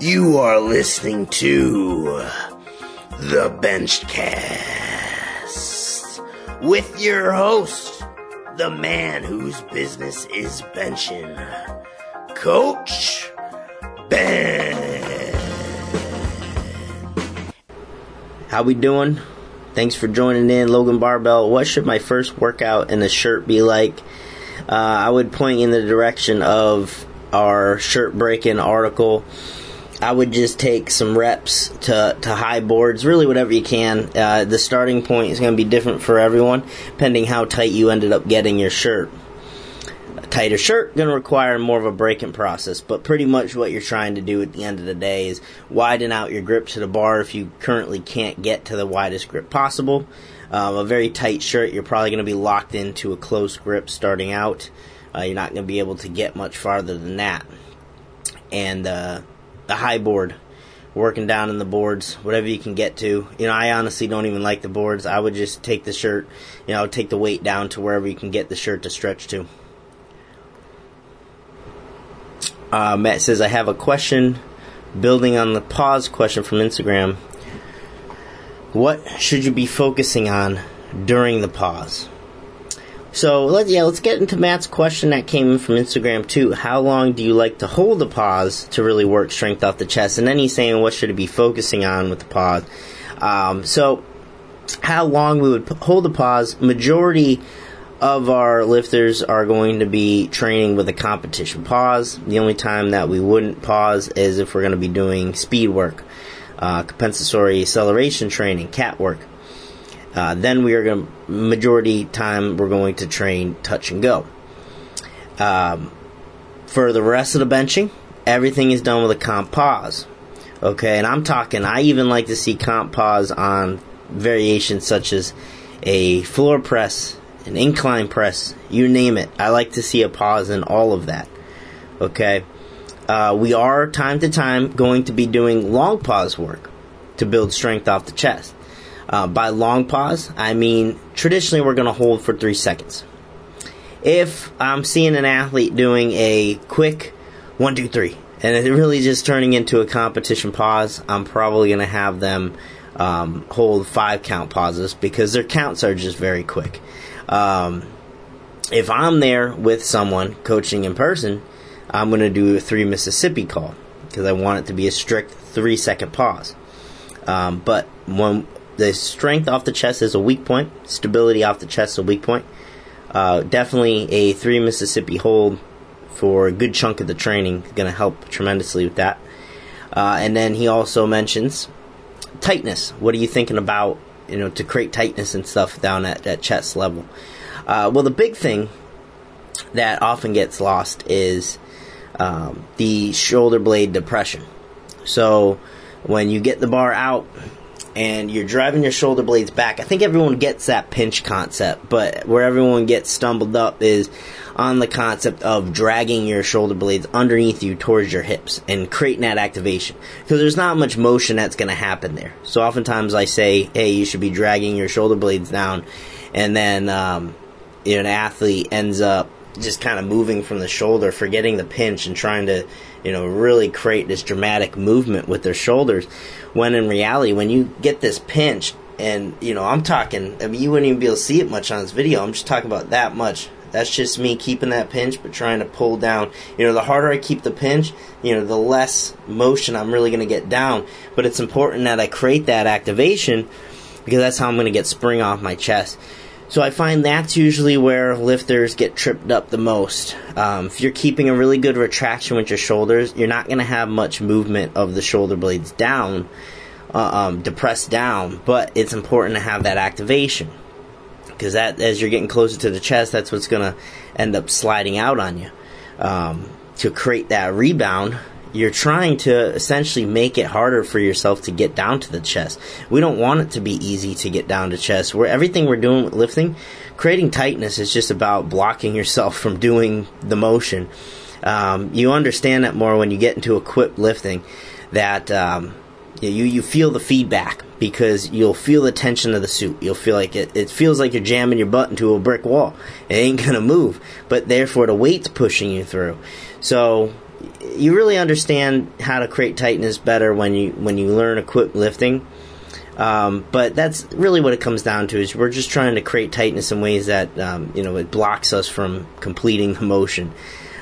You are listening to the Benchcast with your host, the man whose business is benching, Coach Ben. How we doing? Thanks for joining in, Logan Barbell. What should my first workout in the shirt be like? Uh, I would point in the direction of our shirt breaking article. I would just take some reps to, to high boards, really whatever you can. Uh, the starting point is going to be different for everyone, depending how tight you ended up getting your shirt. A tighter shirt going to require more of a breaking process but pretty much what you're trying to do at the end of the day is widen out your grip to the bar if you currently can't get to the widest grip possible. Um, a very tight shirt you're probably going to be locked into a close grip starting out. Uh, you're not going to be able to get much farther than that. And uh, the high board working down in the boards, whatever you can get to. You know, I honestly don't even like the boards. I would just take the shirt, you know, take the weight down to wherever you can get the shirt to stretch to. Uh, Matt says, I have a question building on the pause question from Instagram. What should you be focusing on during the pause? So let yeah, let's get into Matt's question that came in from Instagram too. How long do you like to hold the pause to really work strength off the chest? And then he's saying what should it be focusing on with the pause. Um, so how long we would hold the pause? Majority of our lifters are going to be training with a competition pause. The only time that we wouldn't pause is if we're going to be doing speed work, uh, compensatory acceleration training, CAT work. Uh, then we are going to, majority time, we're going to train touch and go. Um, for the rest of the benching, everything is done with a comp pause. Okay, and I'm talking, I even like to see comp pause on variations such as a floor press an incline press, you name it. I like to see a pause in all of that. Okay? Uh, we are time to time going to be doing long pause work to build strength off the chest. Uh, by long pause, I mean traditionally we're going to hold for three seconds. If I'm seeing an athlete doing a quick one, two, three, and it really just turning into a competition pause, I'm probably going to have them um, hold five count pauses because their counts are just very quick. Um, if I'm there with someone coaching in person, I'm going to do a three Mississippi call because I want it to be a strict three second pause. Um, but when the strength off the chest is a weak point, stability off the chest is a weak point. Uh, definitely a three Mississippi hold for a good chunk of the training going to help tremendously with that. Uh, and then he also mentions tightness. What are you thinking about you know, to create tightness and stuff down at, at chest level. Uh, well, the big thing that often gets lost is um, the shoulder blade depression. So when you get the bar out and you're driving your shoulder blades back, I think everyone gets that pinch concept, but where everyone gets stumbled up is on the concept of dragging your shoulder blades underneath you towards your hips and creating that activation. Because there's not much motion that's going to happen there. So oftentimes I say, hey, you should be dragging your shoulder blades down. And then, um, you know, an athlete ends up just kind of moving from the shoulder, forgetting the pinch and trying to, you know, really create this dramatic movement with their shoulders. When in reality, when you get this pinch, and you know, I'm talking, I mean, you wouldn't even be able to see it much on this video. I'm just talking about that much that's just me keeping that pinch, but trying to pull down. You know, the harder I keep the pinch, you know, the less motion I'm really going to get down. But it's important that I create that activation because that's how I'm going to get spring off my chest. So I find that's usually where lifters get tripped up the most. Um, if you're keeping a really good retraction with your shoulders, you're not going to have much movement of the shoulder blades down, uh, um, depressed down, but it's important to have that activation because that as you're getting closer to the chest, that's what's going to end up sliding out on you. Um, to create that rebound, you're trying to essentially make it harder for yourself to get down to the chest. We don't want it to be easy to get down to chest. Where everything we're doing with lifting, creating tightness is just about blocking yourself from doing the motion. Um, you understand that more when you get into equipped lifting. That um, you you feel the feedback because you'll feel the tension of the suit. You'll feel like it, it feels like you're jamming your butt into a brick wall. It ain't gonna move, but therefore the weight's pushing you through. So you really understand how to create tightness better when you when you learn equip lifting. Um, but that's really what it comes down to is we're just trying to create tightness in ways that um, you know it blocks us from completing the motion.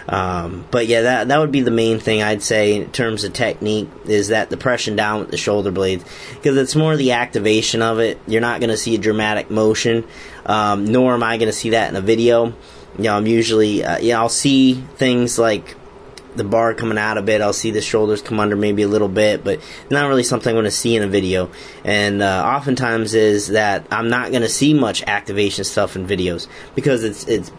Um, but yeah, that that would be the main thing I'd say in terms of technique is that the pressing down with the shoulder blades because it's more the activation of it. You're not going to see a dramatic motion, um, nor am I going to see that in a video. You know, I'm usually uh, yeah I'll see things like the bar coming out a bit. I'll see the shoulders come under maybe a little bit, but not really something I'm going to see in a video. And uh, oftentimes is that I'm not going to see much activation stuff in videos because it's it's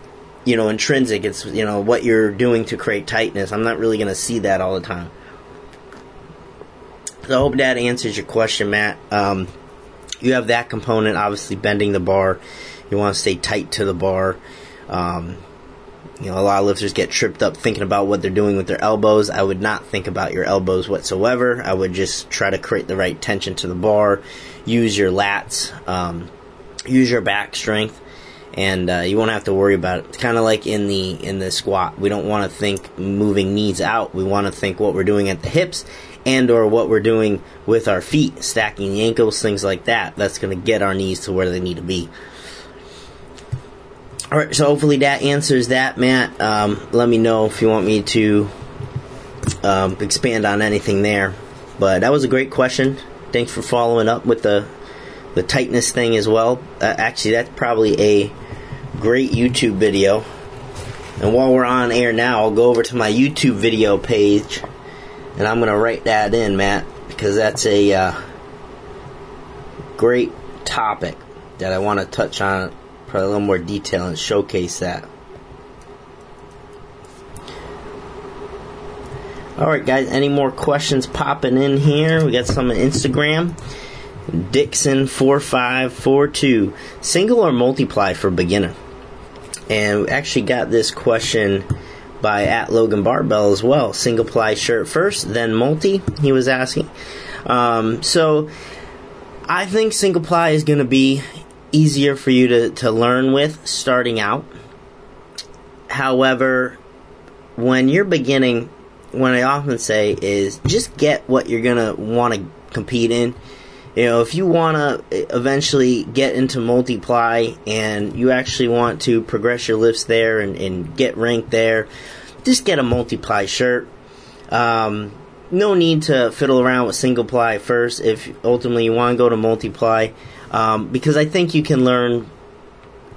you know intrinsic. It's you know what you're doing to create tightness. I'm not really going to see that all the time. So I hope that answers your question, Matt. Um, you have that component, obviously bending the bar. You want to stay tight to the bar. Um, you know, a lot of lifters get tripped up thinking about what they're doing with their elbows. I would not think about your elbows whatsoever. I would just try to create the right tension to the bar. Use your lats. Um, use your back strength, and uh, you won't have to worry about it. It's kind of like in the in the squat. We don't want to think moving knees out. We want to think what we're doing at the hips and or what we're doing with our feet, stacking the ankles, things like that. That's going to get our knees to where they need to be. All right, so hopefully that answers that, Matt. Um, let me know if you want me to um, expand on anything there. But that was a great question. Thanks for following up with the the tightness thing as well. Uh, actually, that's probably a great YouTube video. And while we're on air now, I'll go over to my YouTube video page, and I'm gonna write that in, Matt, because that's a uh, great topic that I want to touch on probably a little more detail and showcase that. Alright, guys, any more questions popping in here? We got some on Instagram. Dixon4542. Single or multiply for beginner? And we actually got this question by at Logan Barbell as well. Single ply shirt first, then multi, he was asking. Um, so I think single ply is going to be easier for you to, to learn with starting out. However, when you're beginning, what I often say is just get what you're going to want to compete in. You know, if you want to eventually get into multiply and you actually want to progress your lifts there and, and get ranked there, just get a multiply shirt. Um, no need to fiddle around with single ply first if ultimately you want to go to multiply um, because I think you can learn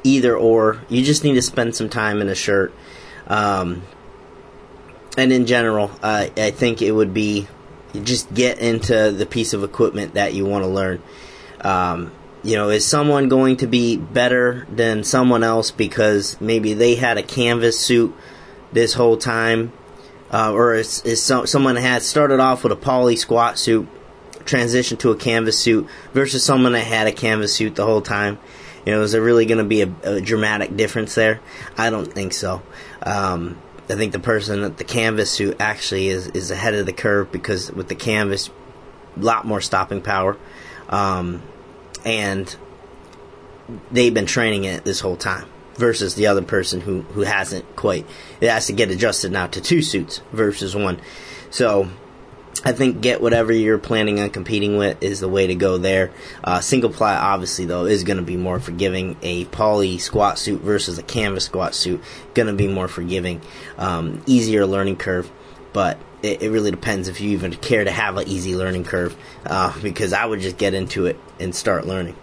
either or. You just need to spend some time in a shirt. Um, and in general, uh, I think it would be just get into the piece of equipment that you want to learn. Um, you know, is someone going to be better than someone else because maybe they had a canvas suit this whole time? Uh, or is, is so, someone had started off with a poly squat suit transition to a canvas suit versus someone that had a canvas suit the whole time? You know, is there really going to be a, a, dramatic difference there? I don't think so. Um, I think the person at the canvas suit actually is, is ahead of the curve because with the canvas, a lot more stopping power. Um, and they've been training it this whole time versus the other person who, who hasn't quite. It has to get adjusted now to two suits versus one. So I think get whatever you're planning on competing with is the way to go there. Uh, single ply, obviously, though, is going to be more forgiving. A poly squat suit versus a canvas squat suit, going to be more forgiving. Um, easier learning curve, but it, it, really depends if you even care to have an easy learning curve, uh, because I would just get into it and start learning.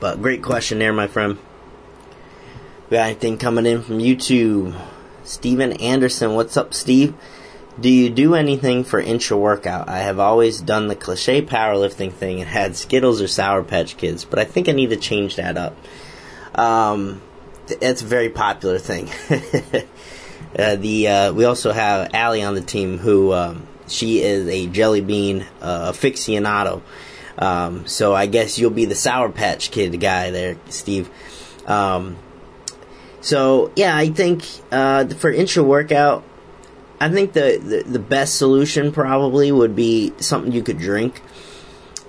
But great question there, my friend. We got anything coming in from YouTube? Steven Anderson, what's up, Steve? Do you do anything for intra workout? I have always done the cliche powerlifting thing and had Skittles or Sour Patch Kids, but I think I need to change that up. Um, it's a very popular thing. uh, the uh, we also have Allie on the team who um, she is a jelly bean uh, aficionado. Um, so I guess you'll be the Sour Patch Kid guy there, Steve. Um, so yeah, I think uh, for intra workout, I think the, the, the best solution probably would be something you could drink,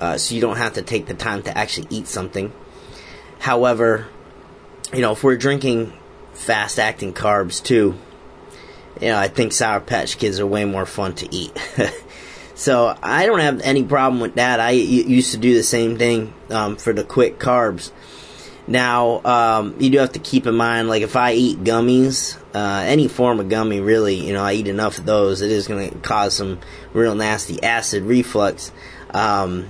uh, so you don't have to take the time to actually eat something. However, you know, if we're drinking fast acting carbs too, you know, I think Sour Patch Kids are way more fun to eat. so I don't have any problem with that. I used to do the same thing um, for the quick carbs. Now, um, you do have to keep in mind, like if I eat gummies, uh, any form of gummy, really, you know, I eat enough of those, it is going to cause some real nasty acid reflux. Um,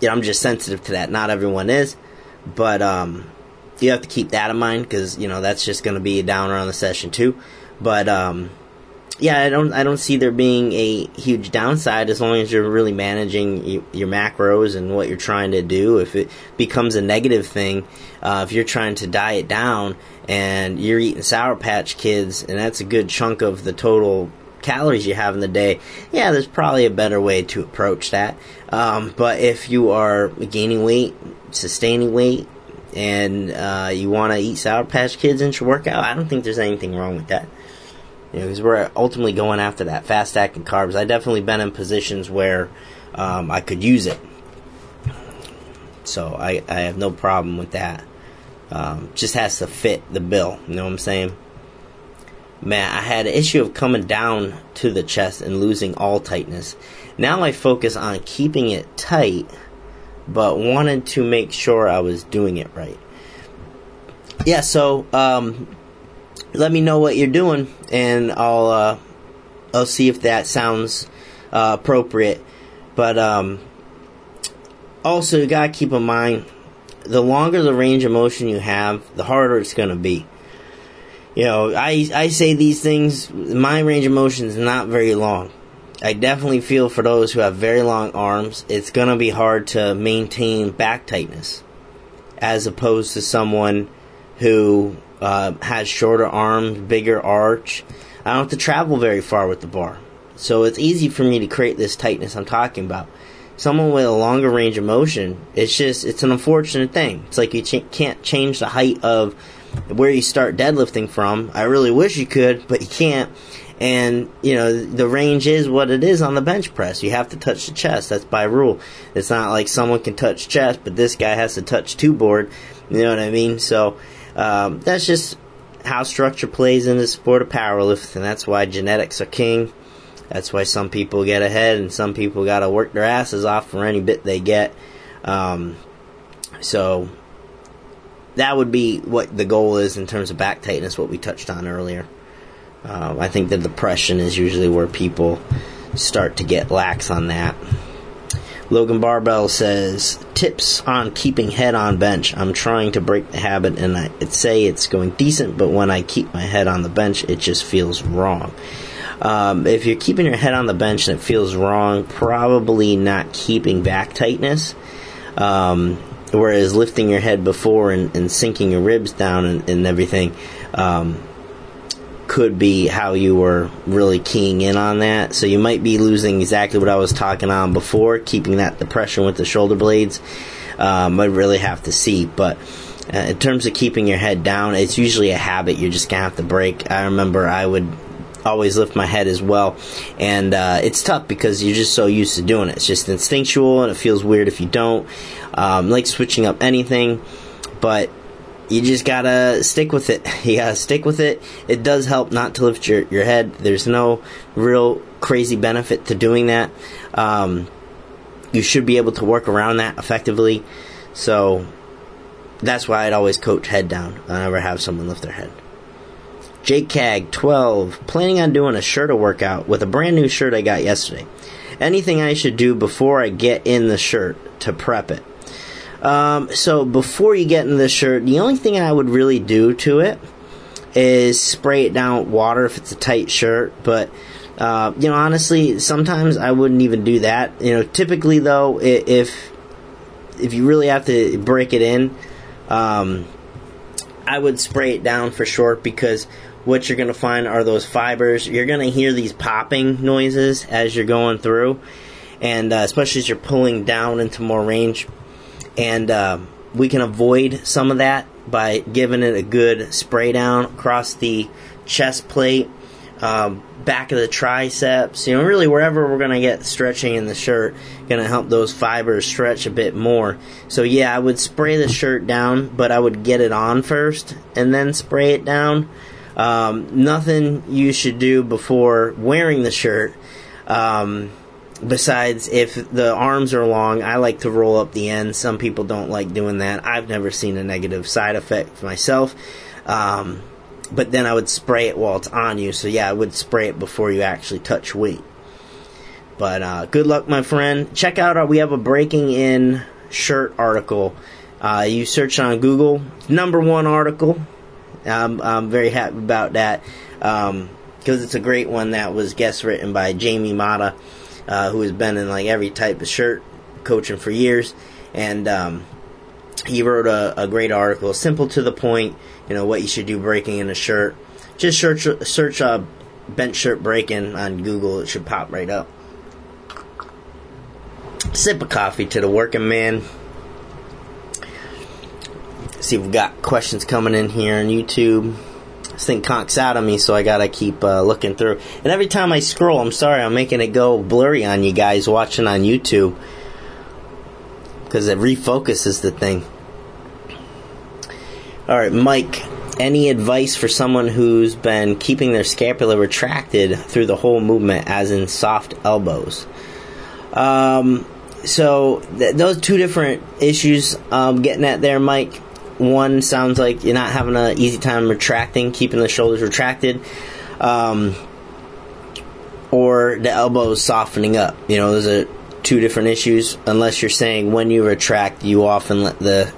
you know, I'm just sensitive to that. Not everyone is, but um, you have to keep that in mind because you know that's just going to be a downer on the session too. But um, yeah, I don't I don't see there being a huge downside as long as you're really managing your macros and what you're trying to do. If it becomes a negative thing, uh, if you're trying to diet down and you're eating Sour Patch Kids, and that's a good chunk of the total calories you have in the day, yeah, there's probably a better way to approach that. Um, but if you are gaining weight, sustaining weight, and uh, you want to eat Sour Patch Kids in your workout, I don't think there's anything wrong with that. You know, because we're ultimately going after that fast acting carbs. I definitely been in positions where um, I could use it, so I, I have no problem with that. Um, just has to fit the bill. You know what I'm saying? Man, I had an issue of coming down to the chest and losing all tightness. Now I focus on keeping it tight but wanted to make sure I was doing it right. Yeah, so um, let me know what you're doing, and I'll uh, I'll see if that sounds uh, appropriate. But um, also, you gotta keep in mind the longer the range of motion you have, the harder it's gonna be. You know, I I say these things. My range of motion is not very long. I definitely feel for those who have very long arms, it's to be hard to maintain back tightness as opposed to someone who uh, has shorter arms, bigger arch. I don't have to travel very far with the bar. So it's easy for me to create this tightness I'm talking about. Someone with a longer range of motion, it's just, it's an unfortunate thing. It's like you ch- can't change the height of where you start deadlifting from. I really wish you could, but you can't and you know the range is what it is on the bench press. You have to touch the chest. That's by rule. It's not like someone can touch chest, but this guy has to touch two board. You know what I mean? So um, that's just how structure plays in the sport of powerlifting. That's why genetics are king. That's why some people get ahead and some people got to work their asses off for any bit they get. Um, so that would be what the goal is in terms of back tightness, what we touched on earlier. Um, I think the depression is usually where people start to get lax on that. Logan Barbell says tips on keeping head on bench. I'm trying to break the habit, and I say it's going decent, but when I keep my head on the bench, it just feels wrong. Um, if you're keeping your head on the bench and it feels wrong, probably not keeping back tightness. Um, whereas lifting your head before and, and sinking your ribs down and, and everything, um, could be how you were really keying in on that. So you might be losing exactly what I was talking on before, keeping that depression with the shoulder blades. Um, I really have to see, but. Uh, in terms of keeping your head down, it's usually a habit you're just gonna have to break. I remember I would always lift my head as well, and uh, it's tough because you're just so used to doing it. It's just instinctual, and it feels weird if you don't. Um, like switching up anything, but you just gotta stick with it. You gotta stick with it. It does help not to lift your, your head. There's no real crazy benefit to doing that. Um, you should be able to work around that effectively. So that's why I'd always coach head down. I never have someone lift their head. Jake Cag 12 planning on doing a shirt workout with a brand new shirt I got yesterday. Anything I should do before I get in the shirt to prep it? Um, so before you get in the shirt, the only thing I would really do to it is spray it down with water if it's a tight shirt. But uh, you know, honestly, sometimes I wouldn't even do that. You know, typically though, if if you really have to break it in, um, I would spray it down for short because what you're going to find are those fibers. You're going to hear these popping noises as you're going through, and uh, especially as you're pulling down into more range and uh, we can avoid some of that by giving it a good spray down across the chest plate, um, back of the triceps. You know, really wherever we're gonna get stretching in the shirt, gonna help those fibers stretch a bit more. So yeah, I would spray the shirt down, but I would get it on first and then spray it down. Um, nothing you should do before wearing the shirt. Um, besides, if the arms are long, I like to roll up the ends. Some people don't like doing that. I've never seen a negative side effect myself. Um, but then I would spray it while it's on you. So yeah, I would spray it before you actually touch weight. But uh, good luck, my friend. Check out our. We have a breaking in shirt article. Uh, you search on Google, number one article. I'm, I'm very happy about that because um, it's a great one that was guest written by Jamie Mata, uh, who has been in like every type of shirt coaching for years, and um, he wrote a, a great article, simple to the point. You know what you should do breaking in a shirt. Just search search uh, bench shirt breaking on Google. It should pop right up. Sip of coffee to the working man. See, we've got questions coming in here on YouTube. This thing conks out of me, so I gotta keep uh, looking through. And every time I scroll, I'm sorry, I'm making it go blurry on you guys watching on YouTube because it refocuses the thing. All right, Mike. Any advice for someone who's been keeping their scapula retracted through the whole movement, as in soft elbows? Um, so th- those two different issues um, getting at there, Mike. One sounds like you're not having an easy time retracting, keeping the shoulders retracted, um, or the elbows softening up. You know, those are two different issues. Unless you're saying when you retract, you often let the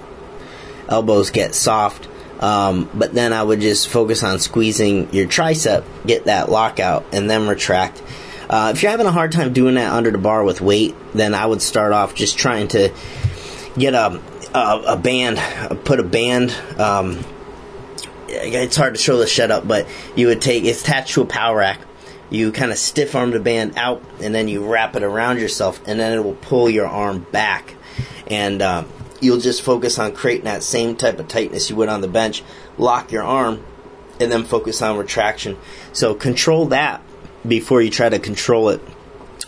elbows get soft. Um, but then I would just focus on squeezing your tricep, get that lockout, and then retract. Uh, if you're having a hard time doing that under the bar with weight, then I would start off just trying to get a a, a band, put a band. Um, it's hard to show the shut up, but you would take it's attached to a power rack. You kind of stiff arm the band out, and then you wrap it around yourself, and then it will pull your arm back, and um, you'll just focus on creating that same type of tightness you would on the bench. Lock your arm, and then focus on retraction. So control that before you try to control it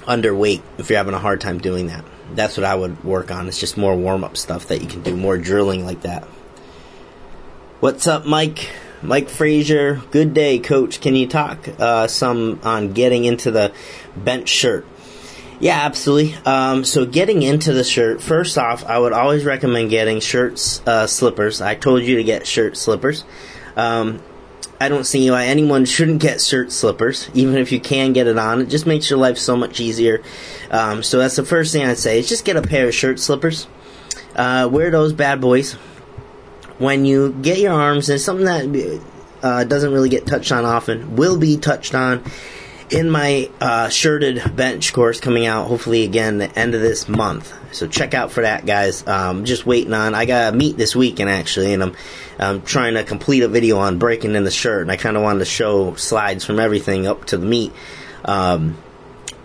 under weight if you're having a hard time doing that. That's what I would work on. It's just more warm up stuff that you can do, more drilling like that. What's up, Mike? Mike Frazier. Good day, coach. Can you talk uh, some on getting into the bench shirt? Yeah, absolutely. Um, so getting into the shirt, first off, I would always recommend getting shirts, uh, slippers. I told you to get shirt slippers. Um, I don't see why anyone shouldn't get shirt slippers, even if you can get it on. It just makes your life so much easier. Um, so that's the first thing I'd say is just get a pair of shirt slippers. Uh, wear those bad boys. When you get your arms, and something that uh, doesn't really get touched on often, will be touched on in my uh, shirted bench course coming out hopefully again the end of this month. So check out for that, guys. Um, just waiting on. I got a meet this weekend actually, and I'm I'm trying to complete a video on breaking in the shirt, and I kind of wanted to show slides from everything up to the meet. Um,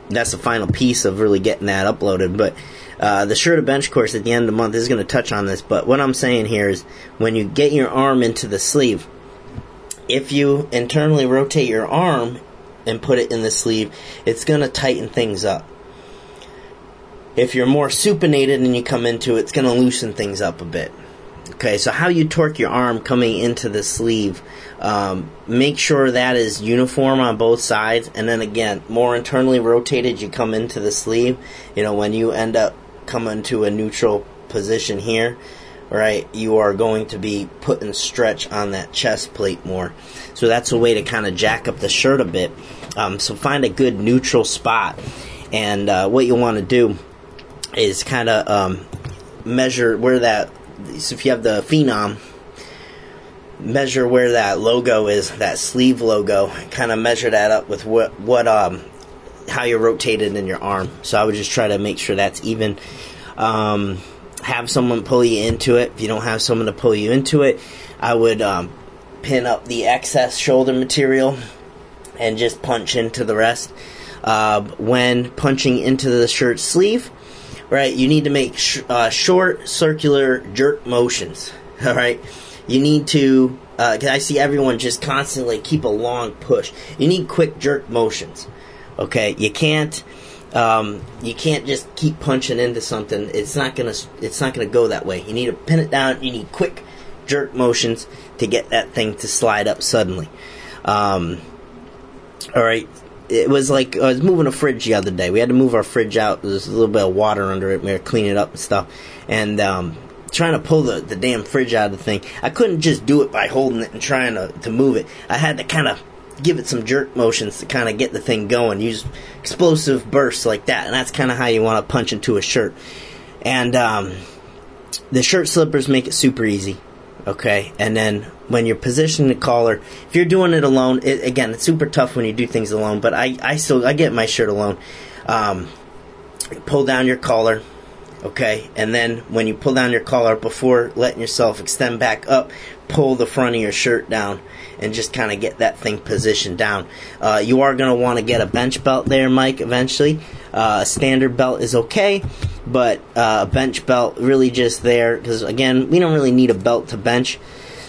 that's the final piece of really getting that uploaded, but. Uh, the shirted bench course at the end of the month is going to touch on this, but what I'm saying here is when you get your arm into the sleeve, if you internally rotate your arm and put it in the sleeve, it's going to tighten things up. If you're more supinated and you come into it, it's going to loosen things up a bit. Okay, so how you torque your arm coming into the sleeve, um, make sure that is uniform on both sides, and then again, more internally rotated you come into the sleeve. You know, when you end up coming to a neutral position here, right, you are going to be putting stretch on that chest plate more. So that's a way to kind of jack up the shirt a bit. Um, so find a good neutral spot, and uh, what you want to do is kind of um, measure where that. So if you have the Phenom, measure where that logo is, that sleeve logo, kind of measure that up with what what um how you're rotated in your arm. So I would just try to make sure that's even. Um, have someone pull you into it. If you don't have someone to pull you into it, I would um, pin up the excess shoulder material and just punch into the rest. Uh, when punching into the shirt sleeve, right, you need to make sh- uh, short circular jerk motions. All right, you need to. Uh, I see everyone just constantly keep a long push. You need quick jerk motions. Okay, you can't. Um, you can't just keep punching into something. It's not gonna. It's not gonna go that way. You need to pin it down. You need quick jerk motions to get that thing to slide up suddenly. Um, all right. It was like I was moving a fridge the other day. We had to move our fridge out. There's a little bit of water under it. We had to clean it up and stuff. And um, trying to pull the, the damn fridge out of the thing, I couldn't just do it by holding it and trying to, to move it. I had to kind of give it some jerk motions to kind of get the thing going. Use explosive bursts like that, and that's kind of how you want to punch into a shirt. And um, the shirt slippers make it super easy. Okay, and then when you're positioning the collar, if you're doing it alone, it, again, it's super tough when you do things alone. But I, I still, I get my shirt alone. Um, pull down your collar, okay, and then when you pull down your collar, before letting yourself extend back up, pull the front of your shirt down and just kind of get that thing positioned down. Uh, you are going to want to get a bench belt there, Mike, eventually. Uh, a standard belt is okay, but uh, a bench belt really just there because, again, we don't really need a belt to bench.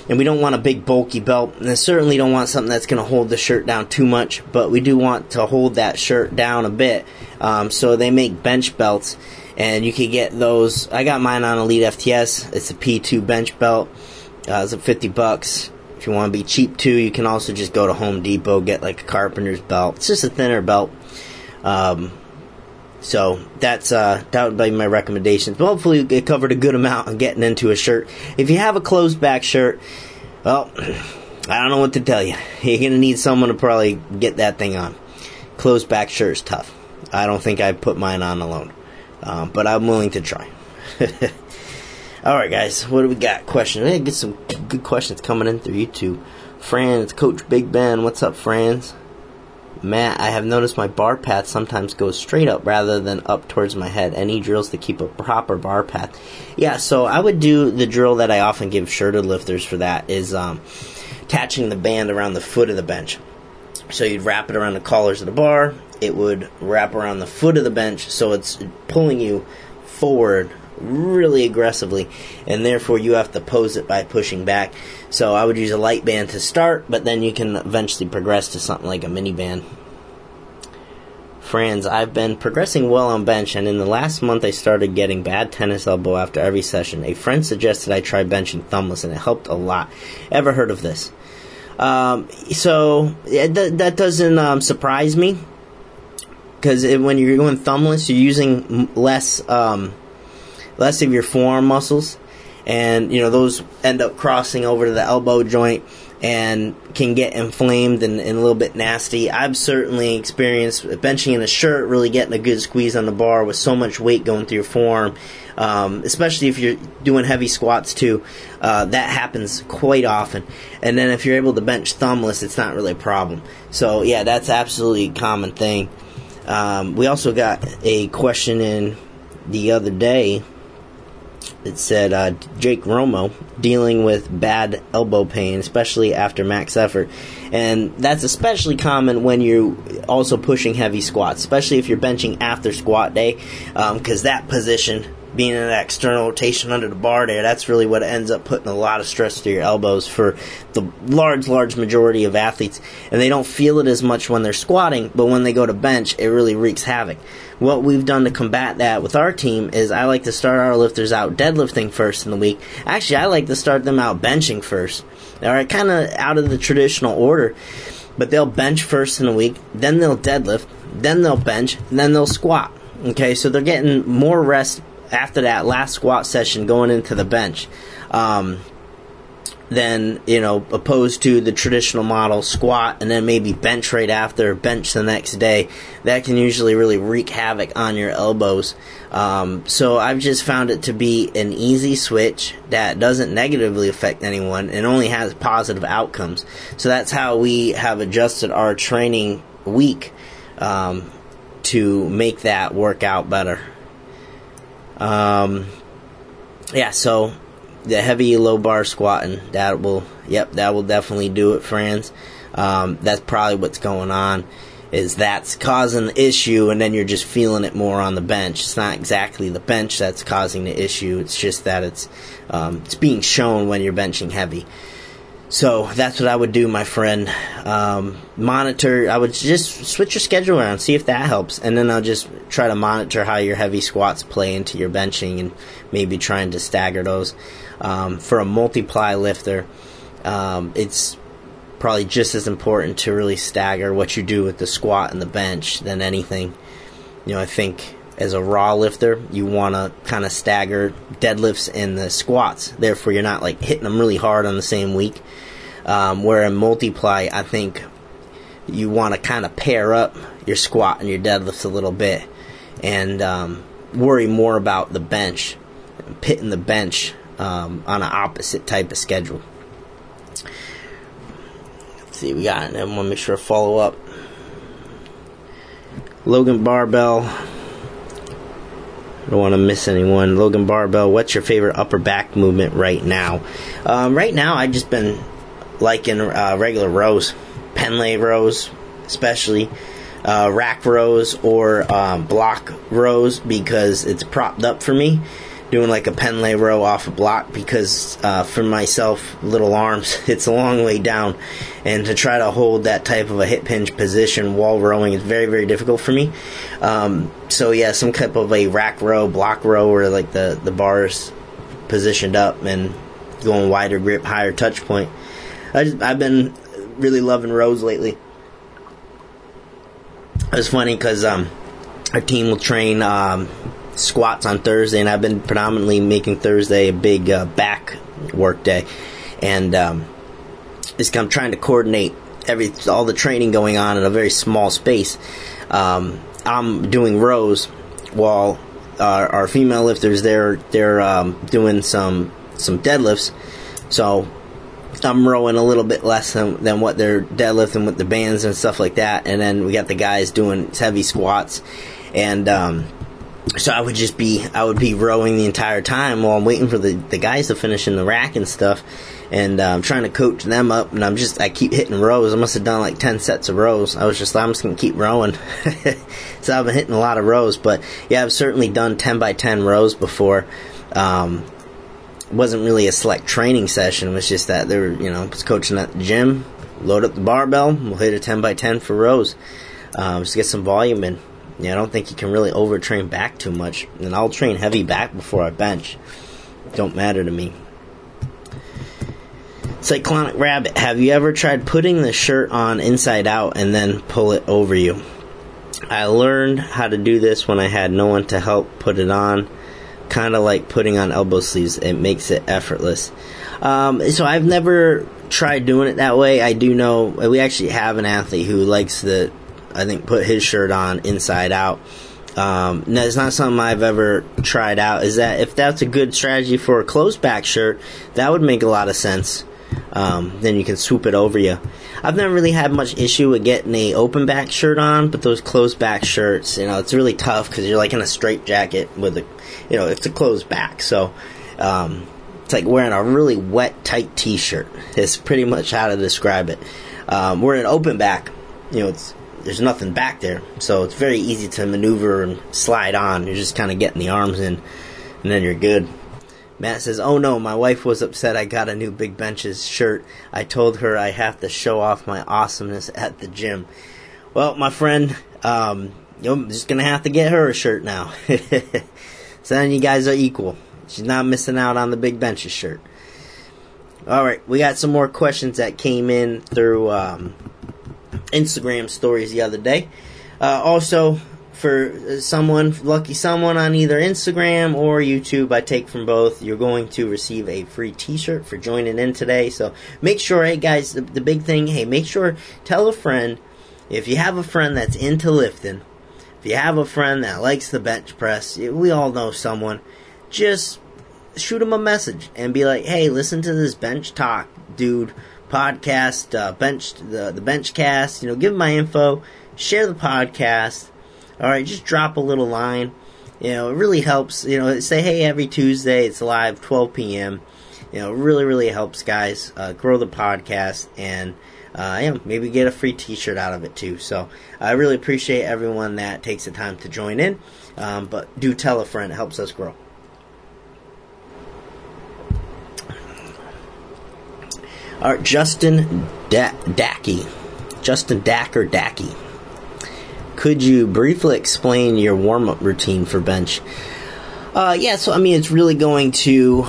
And we don't want a big bulky belt, and I certainly don't want something that's going to hold the shirt down too much. But we do want to hold that shirt down a bit. Um, so they make bench belts, and you can get those. I got mine on Elite FTS. It's a P2 bench belt. Uh, it's at 50 bucks. If you want to be cheap too, you can also just go to Home Depot, get like a carpenter's belt. It's just a thinner belt. Um, so that's uh, that would be my recommendations. But hopefully, it covered a good amount on getting into a shirt. If you have a closed back shirt, well, I don't know what to tell you. You're gonna need someone to probably get that thing on. Closed back shirt is tough. I don't think I'd put mine on alone, um, but I'm willing to try. All right, guys, what do we got? Question. We get some good questions coming in through YouTube. Franz, Coach Big Ben, what's up, Franz? Matt, I have noticed my bar path sometimes goes straight up rather than up towards my head. Any drills to keep a proper bar path? Yeah, so I would do the drill that I often give shirted lifters for that is um, attaching the band around the foot of the bench. So you'd wrap it around the collars of the bar. It would wrap around the foot of the bench, so it's pulling you forward really aggressively, and therefore you have to pose it by pushing back. So I would use a light band to start, but then you can eventually progress to something like a mini band. Franz, I've been progressing well on bench, and in the last month I started getting bad tennis elbow after every session. A friend suggested I try benching thumbless, and it helped a lot. Ever heard of this? Um, so th- that doesn't um, surprise me because when you're going thumbless, you're using less um, less of your forearm muscles, and you know those end up crossing over to the elbow joint and can get inflamed and, and, a little bit nasty. I've certainly experienced benching in a shirt, really getting a good squeeze on the bar with so much weight going through your forearm, um, especially if you're doing heavy squats too. Uh, that happens quite often. And then if you're able to bench thumbless, it's not really a problem. So yeah, that's absolutely a common thing. Um, we also got a question in the other day it said uh, Jake Romo dealing with bad elbow pain, especially after max effort. And that's especially common when you're also pushing heavy squats, especially if you're benching after squat day, because um, that position, being in that external rotation under the bar there, that's really what ends up putting a lot of stress to your elbows for the large, large majority of athletes. And they don't feel it as much when they're squatting, but when they go to bench, it really wreaks havoc what we've done to combat that with our team is I like to start our lifters out deadlifting first in the week. Actually, I like to start them out benching first. All right, kind of out of the traditional order, but they'll bench first in the week, then they'll deadlift, then they'll bench, then they'll squat. Okay, so they're getting more rest after that last squat session going into the bench. Um, you know opposed to the traditional model squat and then maybe bench right after bench the next day that can usually really wreak havoc on your elbows um, so i've just found it to be an easy switch that doesn't negatively affect anyone and only has positive outcomes so that's how we have adjusted our training week um, to make that work out better um, yeah so the heavy low bar squatting that will yep that will definitely do it Franz. Um, that's probably what's going on is that's causing the issue and then you're just feeling it more on the bench. It's not exactly the bench that's causing the issue it's just that it's um, it's being shown when you're benching heavy so that's what I would do, my friend. Um, monitor. I would just switch your schedule around, see if that helps, and then I'll just try to monitor how your heavy squats play into your benching, and maybe trying to stagger those. Um, for a multiply lifter, um, it's probably just as important to really stagger what you do with the squat and the bench than anything. You know, I think as a raw lifter, you want to kind of stagger deadlifts and the squats. Therefore, you're not like hitting them really hard on the same week. Um, where in multiply, I think you want to kind of pair up your squat and your deadlifts a little bit and um, worry more about the bench, pitting the bench um, on an opposite type of schedule. Let's see, we got. I want to make sure to follow up. Logan Barbell. I don't want to miss anyone. Logan Barbell, what's your favorite upper back movement right now? Um, right now, I've just been liking uh, regular rows, Pendlay rows, especially uh, rack rows or um, block rows because it's propped up for me. Doing like a Pendlay row off a block because uh, for myself, little arms, it's a long way down, and to try to hold that type of a hip hinge position while rowing is very very difficult for me. Um, so yeah, some type of a rack row, block row, where like the the bars positioned up and going wider grip, higher touch point. I just, I've been really loving rows lately. It's funny because um, our team will train um, squats on Thursday, and I've been predominantly making Thursday a big uh, back work day, and um, it's, I'm trying to coordinate every all the training going on in a very small space. Um, I'm doing rows while our, our female lifters they're they're um, doing some some deadlifts, so I'm rowing a little bit less than, than what they're deadlifting with the bands and stuff like that. And then we got the guys doing heavy squats. And um, so I would just be, I would be rowing the entire time while I'm waiting for the, the guys to finish in the rack and stuff. And uh, I'm trying to coach them up. And I'm just, I keep hitting rows. I must have done like 10 sets of rows. I was just, I'm just to keep rowing. so I've been hitting a lot of rows. But yeah, I've certainly done 10 by 10 rows before. Um, wasn't really a select training session. It was just that they were, you know, was coaching at the gym. Load up the barbell. We'll hit a 10 by 10 for rows. Um, just get some volume in. Yeah, I don't think you can really overtrain back too much. And I'll train heavy back before I bench. Don't matter to me. Cyclonic Rabbit, have you ever tried putting the shirt on inside out and then pull it over you? I learned how to do this when I had no one to help put it on kind of like putting on elbow sleeves. It makes it effortless. Um, so I've never tried doing it that way. I do know we actually have an athlete who likes to, I think, put his shirt on inside out. Um, it's not something I've ever tried out. Is that if that's a good strategy for a closed back shirt, that would make a lot of sense. Um, then you can swoop it over you. I've never really had much issue with getting a open back shirt on, but those closed back shirts, you know, it's really tough because you're like in a straight jacket with a, you know, it's a closed back. So, um, it's like wearing a really wet, tight t-shirt. It's pretty much how to describe it. Um, we're an open back, you know, it's, there's nothing back there. So it's very easy to maneuver and slide on. You're just kind of getting the arms in and then you're good. Matt says, Oh no, my wife was upset I got a new Big Benches shirt. I told her I have to show off my awesomeness at the gym. Well, my friend, um, you're just gonna have to get her a shirt now. so then you guys are equal. She's not missing out on the Big Benches shirt. Alright, we got some more questions that came in through um, Instagram stories the other day. Uh, also, for someone, lucky someone on either Instagram or YouTube, I take from both, you're going to receive a free t-shirt for joining in today. So make sure, hey guys, the, the big thing, hey, make sure, tell a friend, if you have a friend that's into lifting, if you have a friend that likes the bench press, we all know someone, just shoot them a message and be like, hey, listen to this bench talk, dude, podcast, uh, bench, the, the bench cast, you know, give my info, share the podcast, all right, just drop a little line. You know, it really helps. You know, say hey every Tuesday it's live 12 p.m. You know, it really really helps guys uh, grow the podcast and. Uh, yeah, maybe get a free T-shirt out of it too. So I really appreciate everyone that takes the time to join in. Um, but do tell a friend; it helps us grow. All right, Justin da- Dacky, Justin Dacker Dackey. could you briefly explain your warm up routine for bench? Uh, yeah, so I mean, it's really going to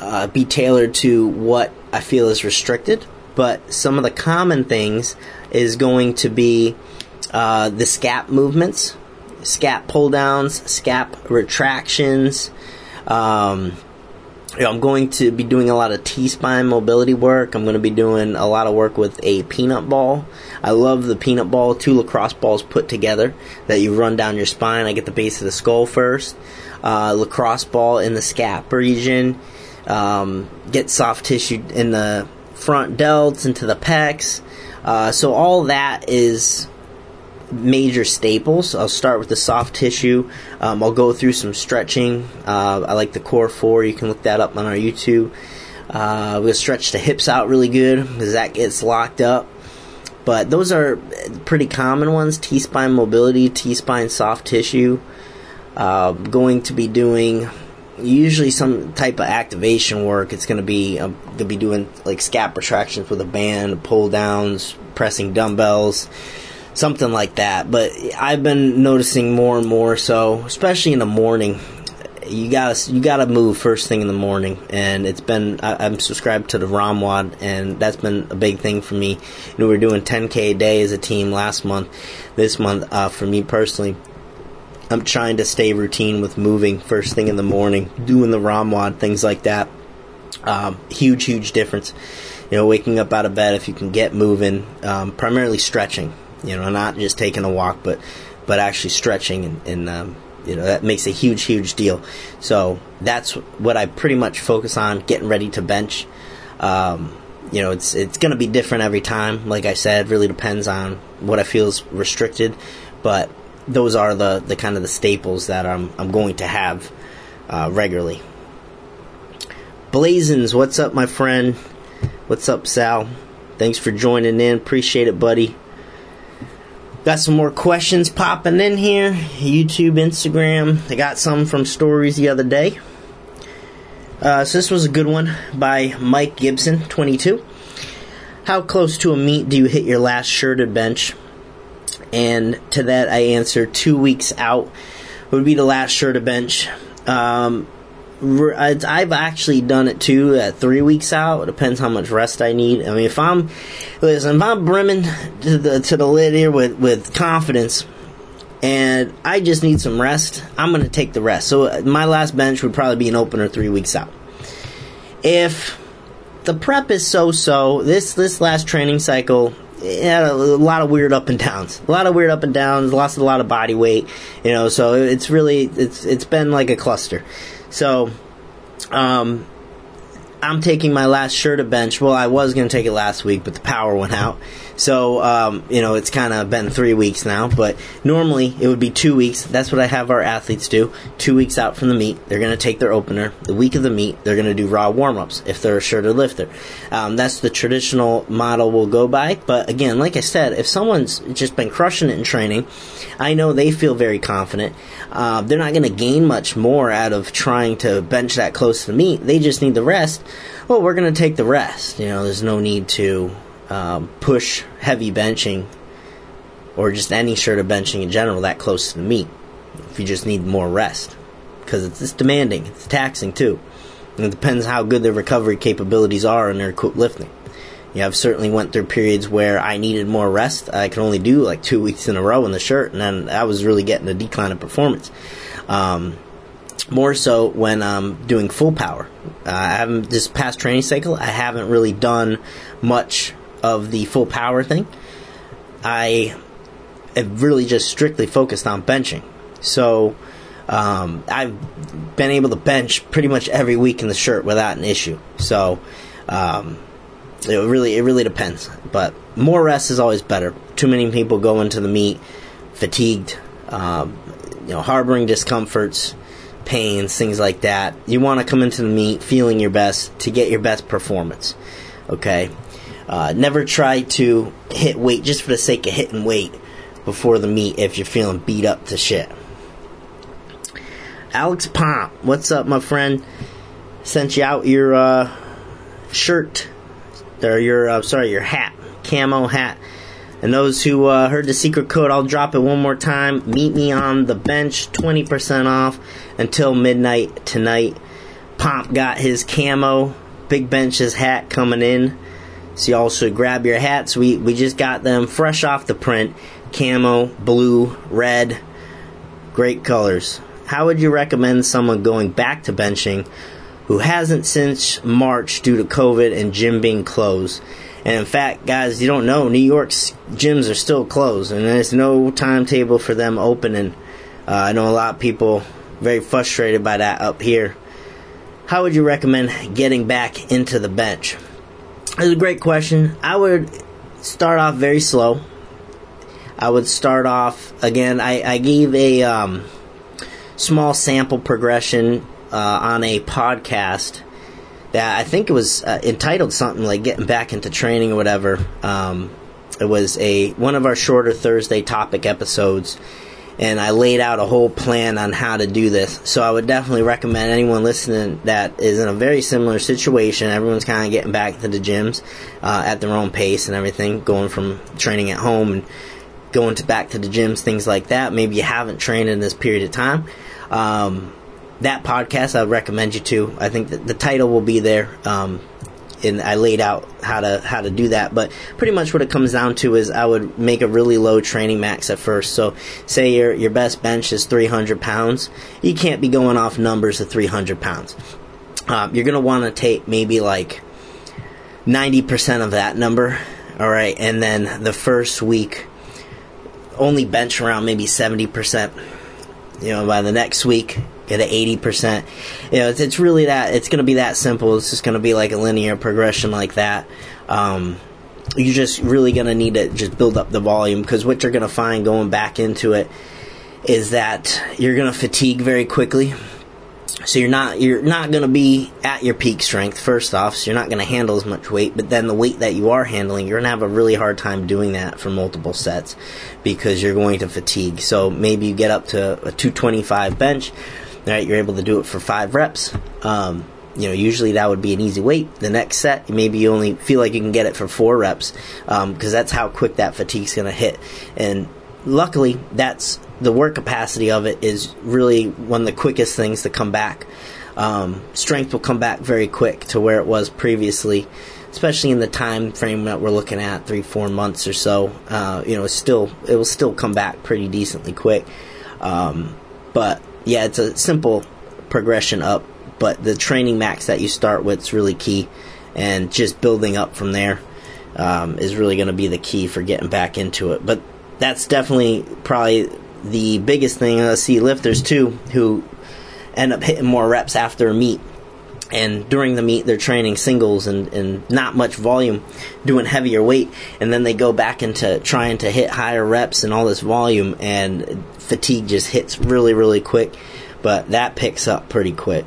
uh, be tailored to what I feel is restricted. but some of the common things is going to be uh, the scap movements, scap pull downs, scap retractions. Um, you know, I'm going to be doing a lot of T spine mobility work. I'm going to be doing a lot of work with a peanut ball. I love the peanut ball, two lacrosse balls put together that you run down your spine. I get the base of the skull first. Uh, lacrosse ball in the scap region. Um, get soft tissue in the front delts into the pecs. Uh, so all that is major staples. I'll start with the soft tissue. Um, I'll go through some stretching. Uh, I like the core four. You can look that up on our YouTube. Uh, we'll stretch the hips out really good because that gets locked up. But those are pretty common ones: T spine mobility, T spine soft tissue. Uh, going to be doing usually some type of activation work. It's going to be going to be doing like scap retractions with a band, pull downs, pressing dumbbells, something like that. But I've been noticing more and more so, especially in the morning. You gotta you gotta move first thing in the morning, and it's been I, am subscribed to the ROMWOD, and that's been a big thing for me. You know, we were doing 10k a day as a team last month. This month, uh, for me personally, I'm trying to stay routine with moving first thing in the morning, doing the ROMWOD, things like that. Um, huge, huge difference. You know, waking up out of bed if you can get moving, um, primarily stretching. You know, not just taking a walk, but but actually stretching, and, and um, you know that makes a huge, huge deal. So that's what I pretty much focus on, getting ready to bench. Um, you know, it's it's going to be different every time. Like I said, really depends on what I feel is restricted, but those are the, the kind of the staples that I'm, I'm going to have uh, regularly. Blazins, what's up, my friend? What's up, Sal? Thanks for joining in. Appreciate it, buddy. Got some more questions popping in here. YouTube, Instagram. I got some from stories the other day. Uh, so this was a good one by Mike Gibson, 22. How close to a meet do you hit your last shirted bench? And to that, I answer two weeks out would be the last shirted bench. Um, I've actually done it too at three weeks out. It depends how much rest I need. I mean, if I'm listen, if I'm brimming to the to the lid here with with confidence, and I just need some rest, I'm to take the rest. So uh, my last bench would probably be an opener three weeks out. If the prep is so so, this this last training cycle had a, lot of weird up and downs. A lot of weird up and downs. Lost a lot of body weight. You know, so it's really it's it's been like a cluster. So, um, I'm taking my last shirt to bench. Well, I was going to take it last week, but the power went out. So, um, you know, it's kind of been three weeks now, but normally it would be two weeks. That's what I have our athletes do. Two weeks out from the meet, they're going to take their opener. The week of the meet, they're going to do raw warm ups if they're a shirted lifter. Um, that's the traditional model we'll go by. But again, like I said, if someone's just been crushing it in training, I know they feel very confident. Uh, they're not going to gain much more out of trying to bench that close to the meet. They just need the rest. Well, we're going to take the rest. You know, there's no need to um, push heavy benching or just any sort of benching in general that close to the meet if you just need more rest because it's, it's demanding it's taxing too and it depends how good their recovery capabilities are in their lifting yeah i've certainly went through periods where i needed more rest i could only do like two weeks in a row in the shirt and then i was really getting a decline in performance um, more so when I'm doing full power. Uh, I haven't this past training cycle. I haven't really done much of the full power thing, I have really just strictly focused on benching. So um, I've been able to bench pretty much every week in the shirt without an issue. So um, it really it really depends, but more rest is always better. Too many people go into the meet fatigued, um, you know, harboring discomforts, pains, things like that. You want to come into the meet feeling your best to get your best performance. Okay, uh, never try to hit weight just for the sake of hitting weight before the meet if you're feeling beat up to shit. Alex Pomp, what's up, my friend? Sent you out your uh, shirt, or your uh, sorry, your hat, camo hat. And those who uh, heard the secret code, I'll drop it one more time. Meet me on the bench, 20% off until midnight tonight. Pomp got his camo, Big Bench's hat coming in So y'all should grab your hats. We we just got them fresh off the print, camo, blue, red, great colors. How would you recommend someone going back to benching who hasn't since March due to COVID and gym being closed? And in fact, guys, you don't know, New York's gyms are still closed, and there's no timetable for them opening. Uh, I know a lot of people very frustrated by that up here. How would you recommend getting back into the bench? It's a great question. I would start off very slow. I would start off again. I, I gave a um, small sample progression uh, on a podcast that I think it was uh, entitled something like "Getting Back into Training" or whatever. Um, it was a one of our shorter Thursday topic episodes, and I laid out a whole plan on how to do this. So I would definitely recommend anyone listening that is in a very similar situation. Everyone's kind of getting back to the gyms uh, at their own pace and everything, going from training at home and going to back to the gyms, things like that. Maybe you haven't trained in this period of time. Um, that podcast I would recommend you to. I think that the title will be there. Um, and I laid out how to how to do that. But pretty much what it comes down to is I would make a really low training max at first. So say your your best bench is 300 pounds, you can't be going off numbers of 300 pounds. Um, you're gonna want to take maybe like 90% of that number. All right, and then the first week only bench around maybe 70%. You know, by the next week, at 80%. You know, it's, it's really that, it's going to be that simple. It's just going to be like a linear progression like that. Um, you're just really going to need to just build up the volume because what you're going to find going back into it is that you're going to fatigue very quickly. So you're not you're not going to be at your peak strength first off. So you're not going to handle as much weight. But then the weight that you are handling, you're going to have a really hard time doing that for multiple sets because you're going to fatigue. So maybe you get up to a 225 bench right? You're able to do it for five reps. Um, you know, usually that would be an easy weight. The next set, maybe you only feel like you can get it for four reps because um, that's how quick that fatigue's going to hit. And luckily, that's the work capacity of it is really one of the quickest things to come back. Um, strength will come back very quick to where it was previously, especially in the time frame that we're looking at, three, four months or so. Uh, you know, still it will still come back pretty decently quick. Um, but yeah, it's a simple progression up, but the training max that you start with is really key, and just building up from there um, is really going to be the key for getting back into it. But that's definitely probably the biggest thing. I see lifters too who end up hitting more reps after a meet. And during the meet, they're training singles and, and not much volume, doing heavier weight, and then they go back into trying to hit higher reps and all this volume, and fatigue just hits really, really quick, but that picks up pretty quick.